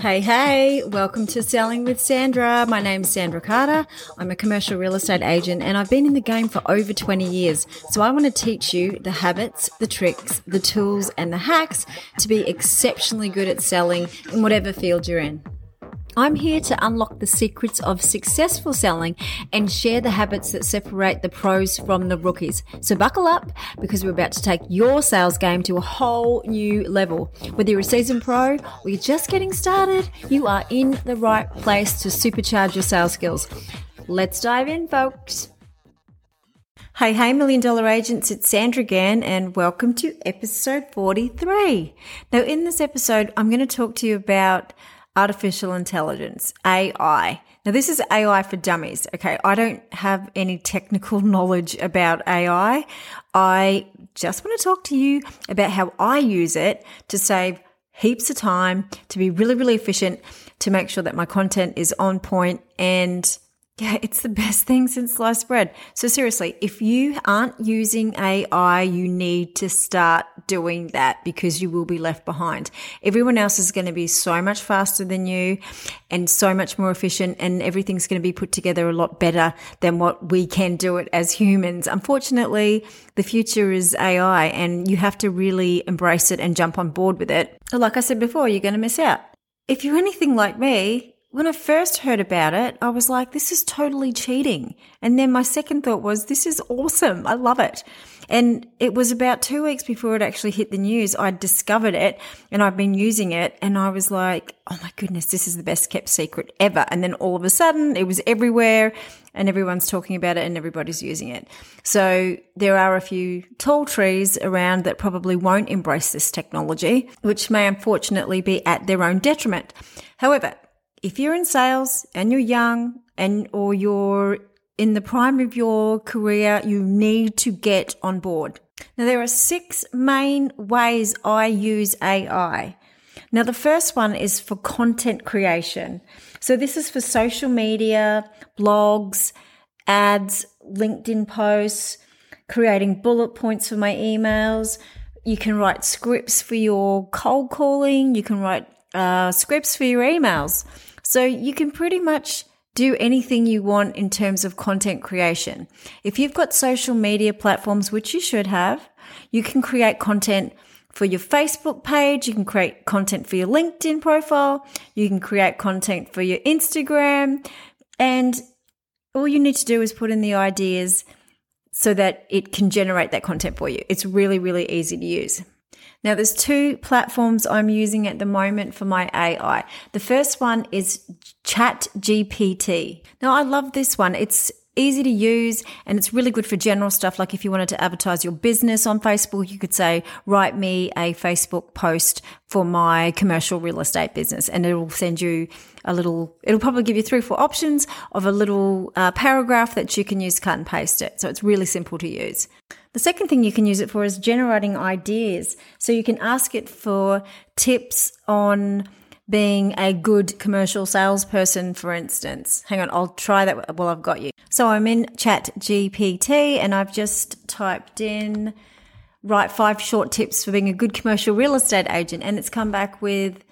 Hey, hey, welcome to Selling with Sandra. My name's Sandra Carter. I'm a commercial real estate agent and I've been in the game for over 20 years. So I want to teach you the habits, the tricks, the tools, and the hacks to be exceptionally good at selling in whatever field you're in. I'm here to unlock the secrets of successful selling and share the habits that separate the pros from the rookies. So buckle up because we're about to take your sales game to a whole new level. Whether you're a seasoned pro or you're just getting started, you are in the right place to supercharge your sales skills. Let's dive in, folks. Hey, hey, million dollar agents, it's Sandra again, and welcome to episode 43. Now, in this episode, I'm going to talk to you about artificial intelligence, AI. Now, this is AI for dummies. Okay. I don't have any technical knowledge about AI. I just want to talk to you about how I use it to save heaps of time, to be really, really efficient, to make sure that my content is on point and yeah, it's the best thing since sliced bread. So seriously, if you aren't using AI, you need to start doing that because you will be left behind. Everyone else is going to be so much faster than you and so much more efficient and everything's going to be put together a lot better than what we can do it as humans. Unfortunately, the future is AI and you have to really embrace it and jump on board with it. Like I said before, you're going to miss out. If you're anything like me, when I first heard about it, I was like, this is totally cheating. And then my second thought was, this is awesome. I love it. And it was about two weeks before it actually hit the news. I discovered it and I've been using it. And I was like, oh my goodness, this is the best kept secret ever. And then all of a sudden it was everywhere and everyone's talking about it and everybody's using it. So there are a few tall trees around that probably won't embrace this technology, which may unfortunately be at their own detriment. However, if you're in sales and you're young and or you're in the prime of your career, you need to get on board. Now there are six main ways I use AI. Now the first one is for content creation. So this is for social media, blogs, ads, LinkedIn posts, creating bullet points for my emails. You can write scripts for your cold calling. You can write uh, scripts for your emails. So you can pretty much do anything you want in terms of content creation. If you've got social media platforms, which you should have, you can create content for your Facebook page. You can create content for your LinkedIn profile. You can create content for your Instagram. And all you need to do is put in the ideas so that it can generate that content for you. It's really, really easy to use. Now, there's two platforms I'm using at the moment for my AI. The first one is Chat GPT. Now, I love this one. It's easy to use and it's really good for general stuff. Like if you wanted to advertise your business on Facebook, you could say, write me a Facebook post for my commercial real estate business and it'll send you a little, it'll probably give you three or four options of a little uh, paragraph that you can use, cut and paste it. So it's really simple to use. The second thing you can use it for is generating ideas. So you can ask it for tips on being a good commercial salesperson, for instance. Hang on, I'll try that while I've got you. So I'm in Chat GPT and I've just typed in write five short tips for being a good commercial real estate agent, and it's come back with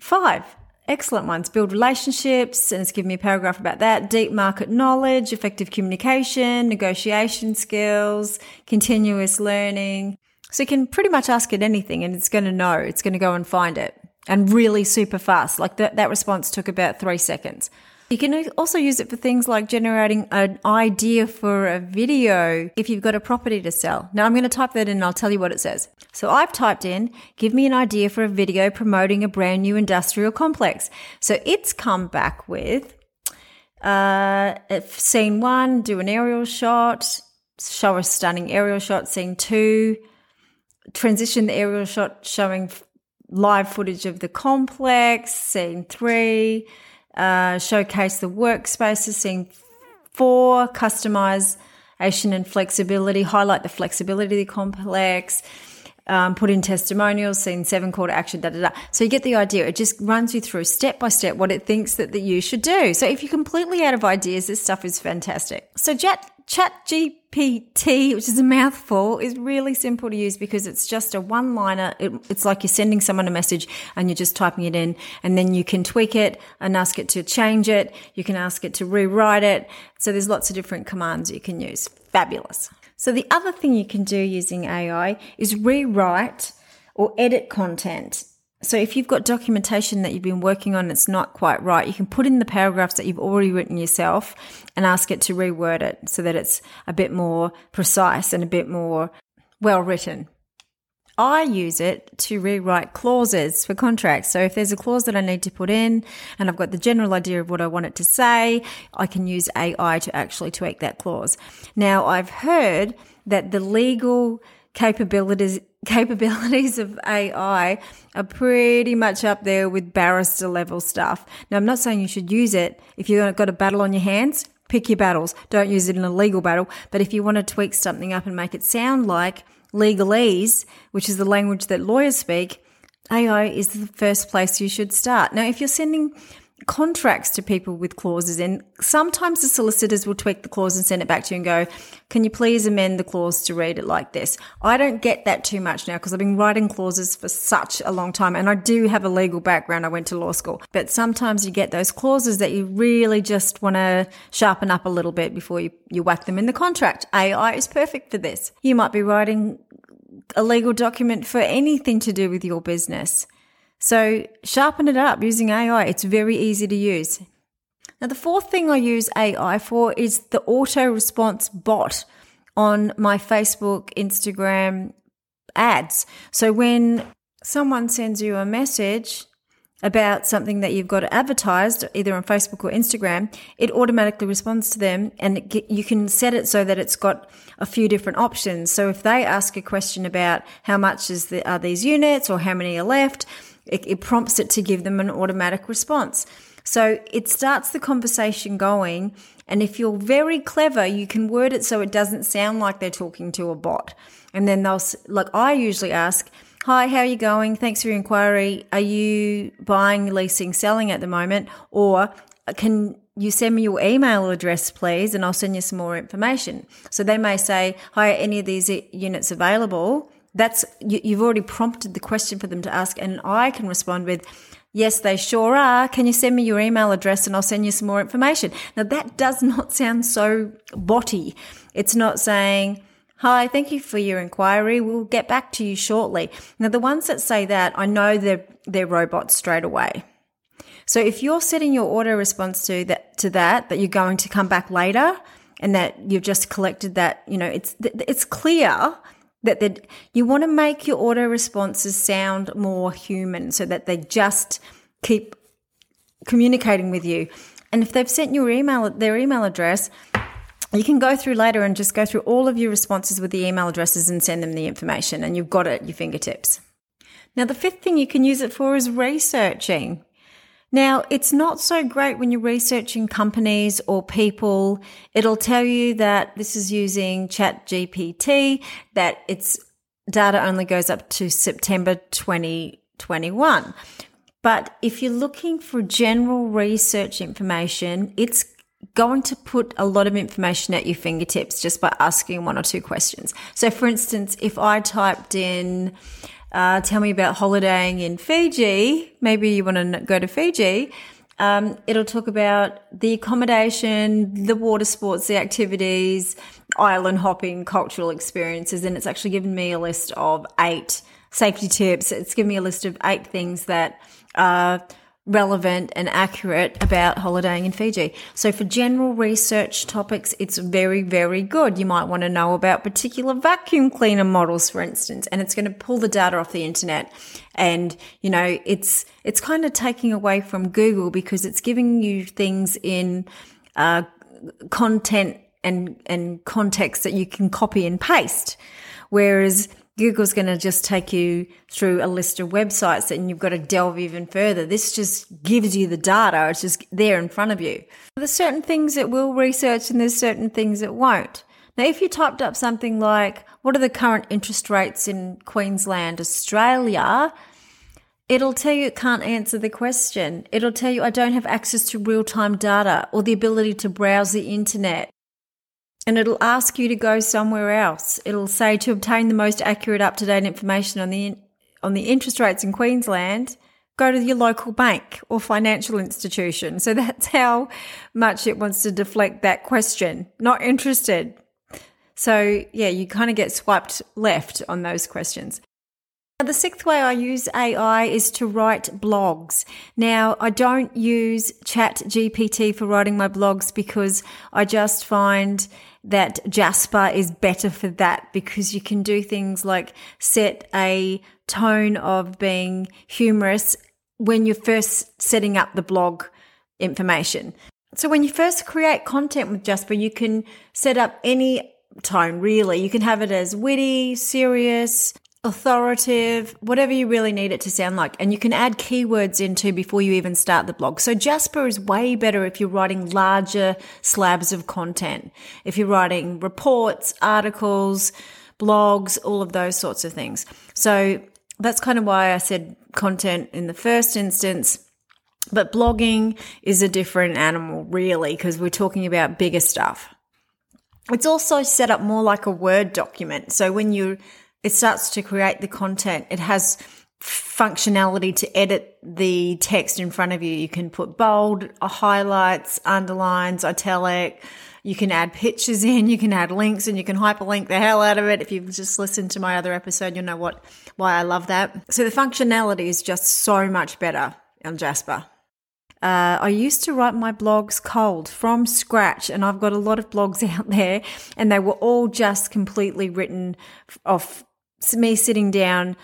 five excellent ones. Build relationships, and it's given me a paragraph about that. Deep market knowledge, effective communication, negotiation skills, continuous learning. So you can pretty much ask it anything and it's going to know. It's going to go and find it and really super fast. Like that, that response took about three seconds. You can also use it for things like generating an idea for a video if you've got a property to sell. Now I'm going to type that in and I'll tell you what it says. So I've typed in, give me an idea for a video promoting a brand new industrial complex. So it's come back with, uh, scene one, do an aerial shot, show a stunning aerial shot. Scene two, transition the aerial shot showing live footage of the complex. Scene three, uh, showcase the workspaces, seeing four customization and flexibility, highlight the flexibility of the complex, um, put in testimonials, scene seven, call to action, da da da. So you get the idea. It just runs you through step by step what it thinks that, that you should do. So if you're completely out of ideas, this stuff is fantastic. So Chat, Chat G GPT, which is a mouthful, is really simple to use because it's just a one liner. It, it's like you're sending someone a message and you're just typing it in and then you can tweak it and ask it to change it. You can ask it to rewrite it. So there's lots of different commands you can use. Fabulous. So the other thing you can do using AI is rewrite or edit content. So if you've got documentation that you've been working on that's not quite right, you can put in the paragraphs that you've already written yourself and ask it to reword it so that it's a bit more precise and a bit more well written. I use it to rewrite clauses for contracts. So if there's a clause that I need to put in and I've got the general idea of what I want it to say, I can use AI to actually tweak that clause. Now I've heard that the legal capabilities capabilities of AI are pretty much up there with barrister level stuff. Now, I'm not saying you should use it if you've got a battle on your hands. Pick your battles. Don't use it in a legal battle. But if you want to tweak something up and make it sound like legalese, which is the language that lawyers speak, AI is the first place you should start. Now, if you're sending contracts to people with clauses in. Sometimes the solicitors will tweak the clause and send it back to you and go, can you please amend the clause to read it like this? I don't get that too much now because I've been writing clauses for such a long time and I do have a legal background. I went to law school, but sometimes you get those clauses that you really just want to sharpen up a little bit before you, you whack them in the contract. AI is perfect for this. You might be writing a legal document for anything to do with your business. So sharpen it up using AI. It's very easy to use. Now, the fourth thing I use AI for is the auto response bot on my Facebook, Instagram ads. So when someone sends you a message about something that you've got advertised either on Facebook or Instagram, it automatically responds to them and get, you can set it so that it's got a few different options. So if they ask a question about how much is the, are these units or how many are left, it, it prompts it to give them an automatic response. So it starts the conversation going. And if you're very clever, you can word it so it doesn't sound like they're talking to a bot. And then they'll, like I usually ask, Hi, how are you going? Thanks for your inquiry. Are you buying, leasing, selling at the moment? Or uh, can you send me your email address, please, and I'll send you some more information. So they may say, Hi, are any of these uh, units available? That's you, you've already prompted the question for them to ask, and I can respond with, Yes, they sure are. Can you send me your email address and I'll send you some more information? Now that does not sound so botty. It's not saying, Hi, thank you for your inquiry. We'll get back to you shortly. Now the ones that say that, I know they're, they're robots straight away. So if you're setting your auto response to that, to that, that you're going to come back later and that you've just collected that, you know, it's, it's clear that you want to make your auto responses sound more human so that they just keep communicating with you. And if they've sent your email their email address, you can go through later and just go through all of your responses with the email addresses and send them the information and you've got it at your fingertips. Now the fifth thing you can use it for is researching. Now, it's not so great when you're researching companies or people. It'll tell you that this is using Chat GPT, that its data only goes up to September 2021. But if you're looking for general research information, it's going to put a lot of information at your fingertips just by asking one or two questions. So, for instance, if I typed in uh, tell me about holidaying in Fiji. Maybe you want to go to Fiji. Um, it'll talk about the accommodation, the water sports, the activities, island hopping, cultural experiences, and it's actually given me a list of eight safety tips. It's given me a list of eight things that are relevant and accurate about holidaying in Fiji. So for general research topics, it's very, very good. You might want to know about particular vacuum cleaner models, for instance, and it's going to pull the data off the internet. And, you know, it's, it's kind of taking away from Google because it's giving you things in, uh, content and, and context that you can copy and paste. Whereas Google's going to just take you through a list of websites and you've got to delve even further. This just gives you the data. It's just there in front of you. There's certain things it will research and there's certain things it won't. Now, if you typed up something like, what are the current interest rates in Queensland, Australia? It'll tell you it can't answer the question. It'll tell you I don't have access to real time data or the ability to browse the internet. And it'll ask you to go somewhere else. It'll say to obtain the most accurate up to date information on the on the interest rates in Queensland, go to your local bank or financial institution. So that's how much it wants to deflect that question. Not interested. So yeah, you kind of get swiped left on those questions. The sixth way I use AI is to write blogs. Now, I don't use Chat GPT for writing my blogs because I just find that Jasper is better for that because you can do things like set a tone of being humorous when you're first setting up the blog information. So when you first create content with Jasper, you can set up any tone really. You can have it as witty, serious, authoritative, whatever you really need it to sound like. And you can add keywords into before you even start the blog. So Jasper is way better if you're writing larger slabs of content. If you're writing reports, articles, blogs, all of those sorts of things. So that's kind of why I said content in the first instance. But blogging is a different animal, really, because we're talking about bigger stuff. It's also set up more like a Word document. So when you it starts to create the content. It has functionality to edit the text in front of you. You can put bold, uh, highlights, underlines, italic. You can add pictures in, you can add links and you can hyperlink the hell out of it. If you've just listened to my other episode, you'll know what, why I love that. So the functionality is just so much better on Jasper. Uh, I used to write my blogs cold from scratch, and I've got a lot of blogs out there, and they were all just completely written off me sitting down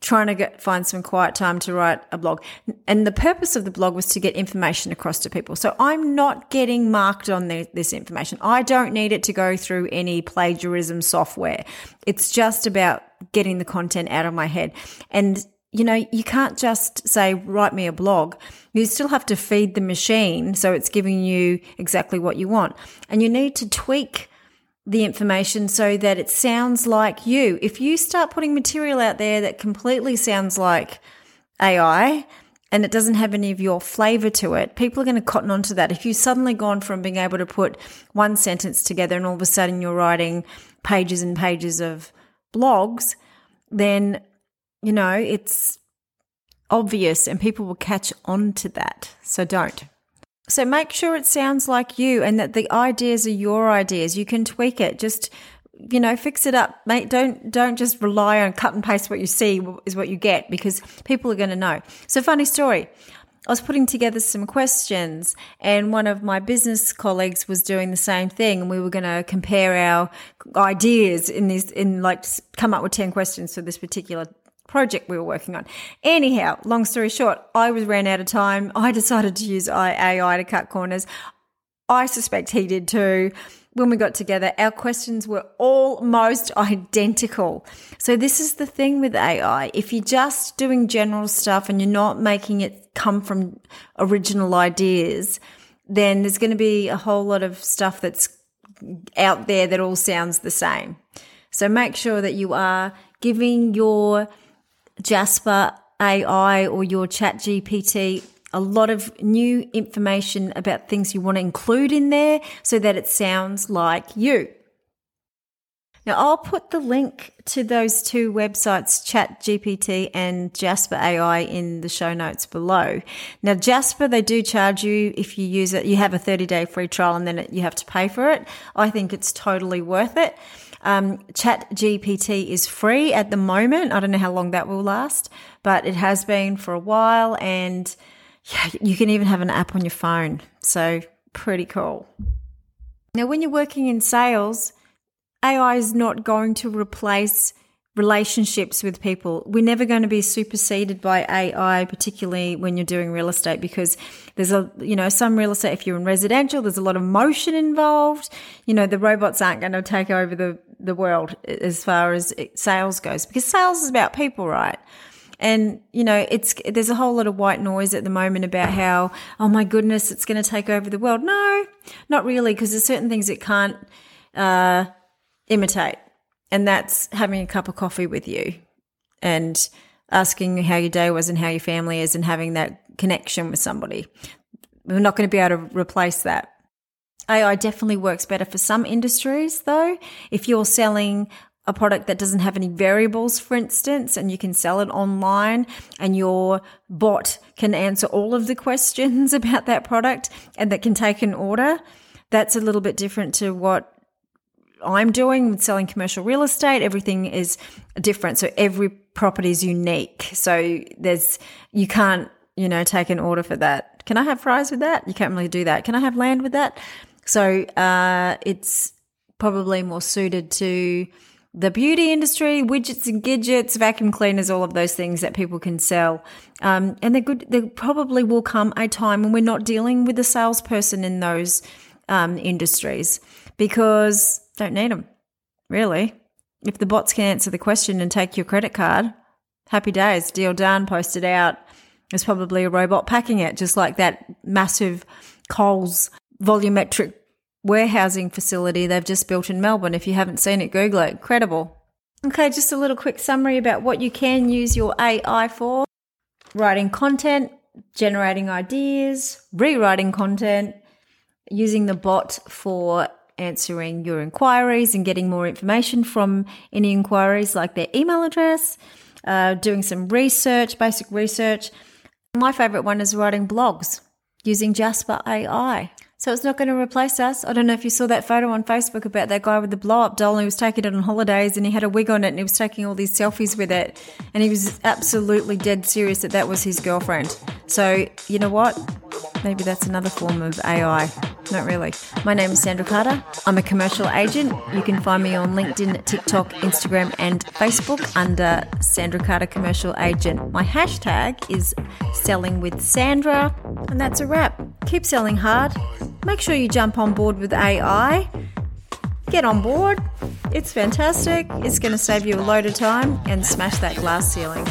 trying to get, find some quiet time to write a blog. And the purpose of the blog was to get information across to people. So I'm not getting marked on the, this information. I don't need it to go through any plagiarism software. It's just about getting the content out of my head. And you know, you can't just say, write me a blog. You still have to feed the machine so it's giving you exactly what you want. And you need to tweak the information so that it sounds like you. If you start putting material out there that completely sounds like AI and it doesn't have any of your flavor to it, people are going to cotton onto that. If you've suddenly gone from being able to put one sentence together and all of a sudden you're writing pages and pages of blogs, then, you know, it's obvious and people will catch on to that. So don't. So make sure it sounds like you and that the ideas are your ideas. You can tweak it. Just you know, fix it up. Mate, don't don't just rely on cut and paste what you see is what you get because people are going to know. So funny story. I was putting together some questions and one of my business colleagues was doing the same thing and we were going to compare our ideas in this in like come up with 10 questions for this particular project we were working on. Anyhow, long story short, I was ran out of time. I decided to use AI to cut corners. I suspect he did too. When we got together, our questions were almost identical. So, this is the thing with AI. If you're just doing general stuff and you're not making it come from original ideas, then there's going to be a whole lot of stuff that's out there that all sounds the same. So, make sure that you are giving your Jasper AI or your Chat GPT a lot of new information about things you want to include in there so that it sounds like you. Now, I'll put the link to those two websites, ChatGPT and Jasper AI, in the show notes below. Now, Jasper, they do charge you if you use it. You have a 30 day free trial and then you have to pay for it. I think it's totally worth it. Um, Chat GPT is free at the moment. I don't know how long that will last, but it has been for a while. And yeah, you can even have an app on your phone. So pretty cool. Now, when you're working in sales, AI is not going to replace relationships with people. We're never going to be superseded by AI, particularly when you're doing real estate, because there's a, you know, some real estate, if you're in residential, there's a lot of motion involved. You know, the robots aren't going to take over the, the world as far as sales goes, because sales is about people, right? And, you know, it's, there's a whole lot of white noise at the moment about how, oh my goodness, it's going to take over the world. No, not really, because there's certain things it can't, uh, imitate and that's having a cup of coffee with you and asking how your day was and how your family is and having that connection with somebody. We're not going to be able to replace that. AI definitely works better for some industries though. If you're selling a product that doesn't have any variables, for instance, and you can sell it online and your bot can answer all of the questions about that product and that can take an order, that's a little bit different to what I'm doing with selling commercial real estate. Everything is different. So every property is unique. So there's, you can't, you know, take an order for that. Can I have fries with that? You can't really do that. Can I have land with that? So, uh, it's probably more suited to the beauty industry, widgets and gadgets, vacuum cleaners, all of those things that people can sell. Um, and they're good. There probably will come a time when we're not dealing with a salesperson in those um, industries because don't need them, really. If the bots can answer the question and take your credit card, happy days, deal done, posted out. There's probably a robot packing it, just like that massive Coles volumetric warehousing facility they've just built in Melbourne. If you haven't seen it, Google it. Incredible. Okay, just a little quick summary about what you can use your AI for writing content, generating ideas, rewriting content, using the bot for answering your inquiries and getting more information from any inquiries like their email address, uh, doing some research, basic research. My favorite one is writing blogs using Jasper AI. So it's not going to replace us. I don't know if you saw that photo on Facebook about that guy with the blow up doll he was taking it on holidays and he had a wig on it and he was taking all these selfies with it. And he was absolutely dead serious that that was his girlfriend. So, you know what? Maybe that's another form of AI. Not really. My name is Sandra Carter. I'm a commercial agent. You can find me on LinkedIn, TikTok, Instagram, and Facebook under Sandra Carter Commercial Agent. My hashtag is selling with Sandra. And that's a wrap. Keep selling hard. Make sure you jump on board with AI. Get on board. It's fantastic. It's going to save you a load of time and smash that glass ceiling.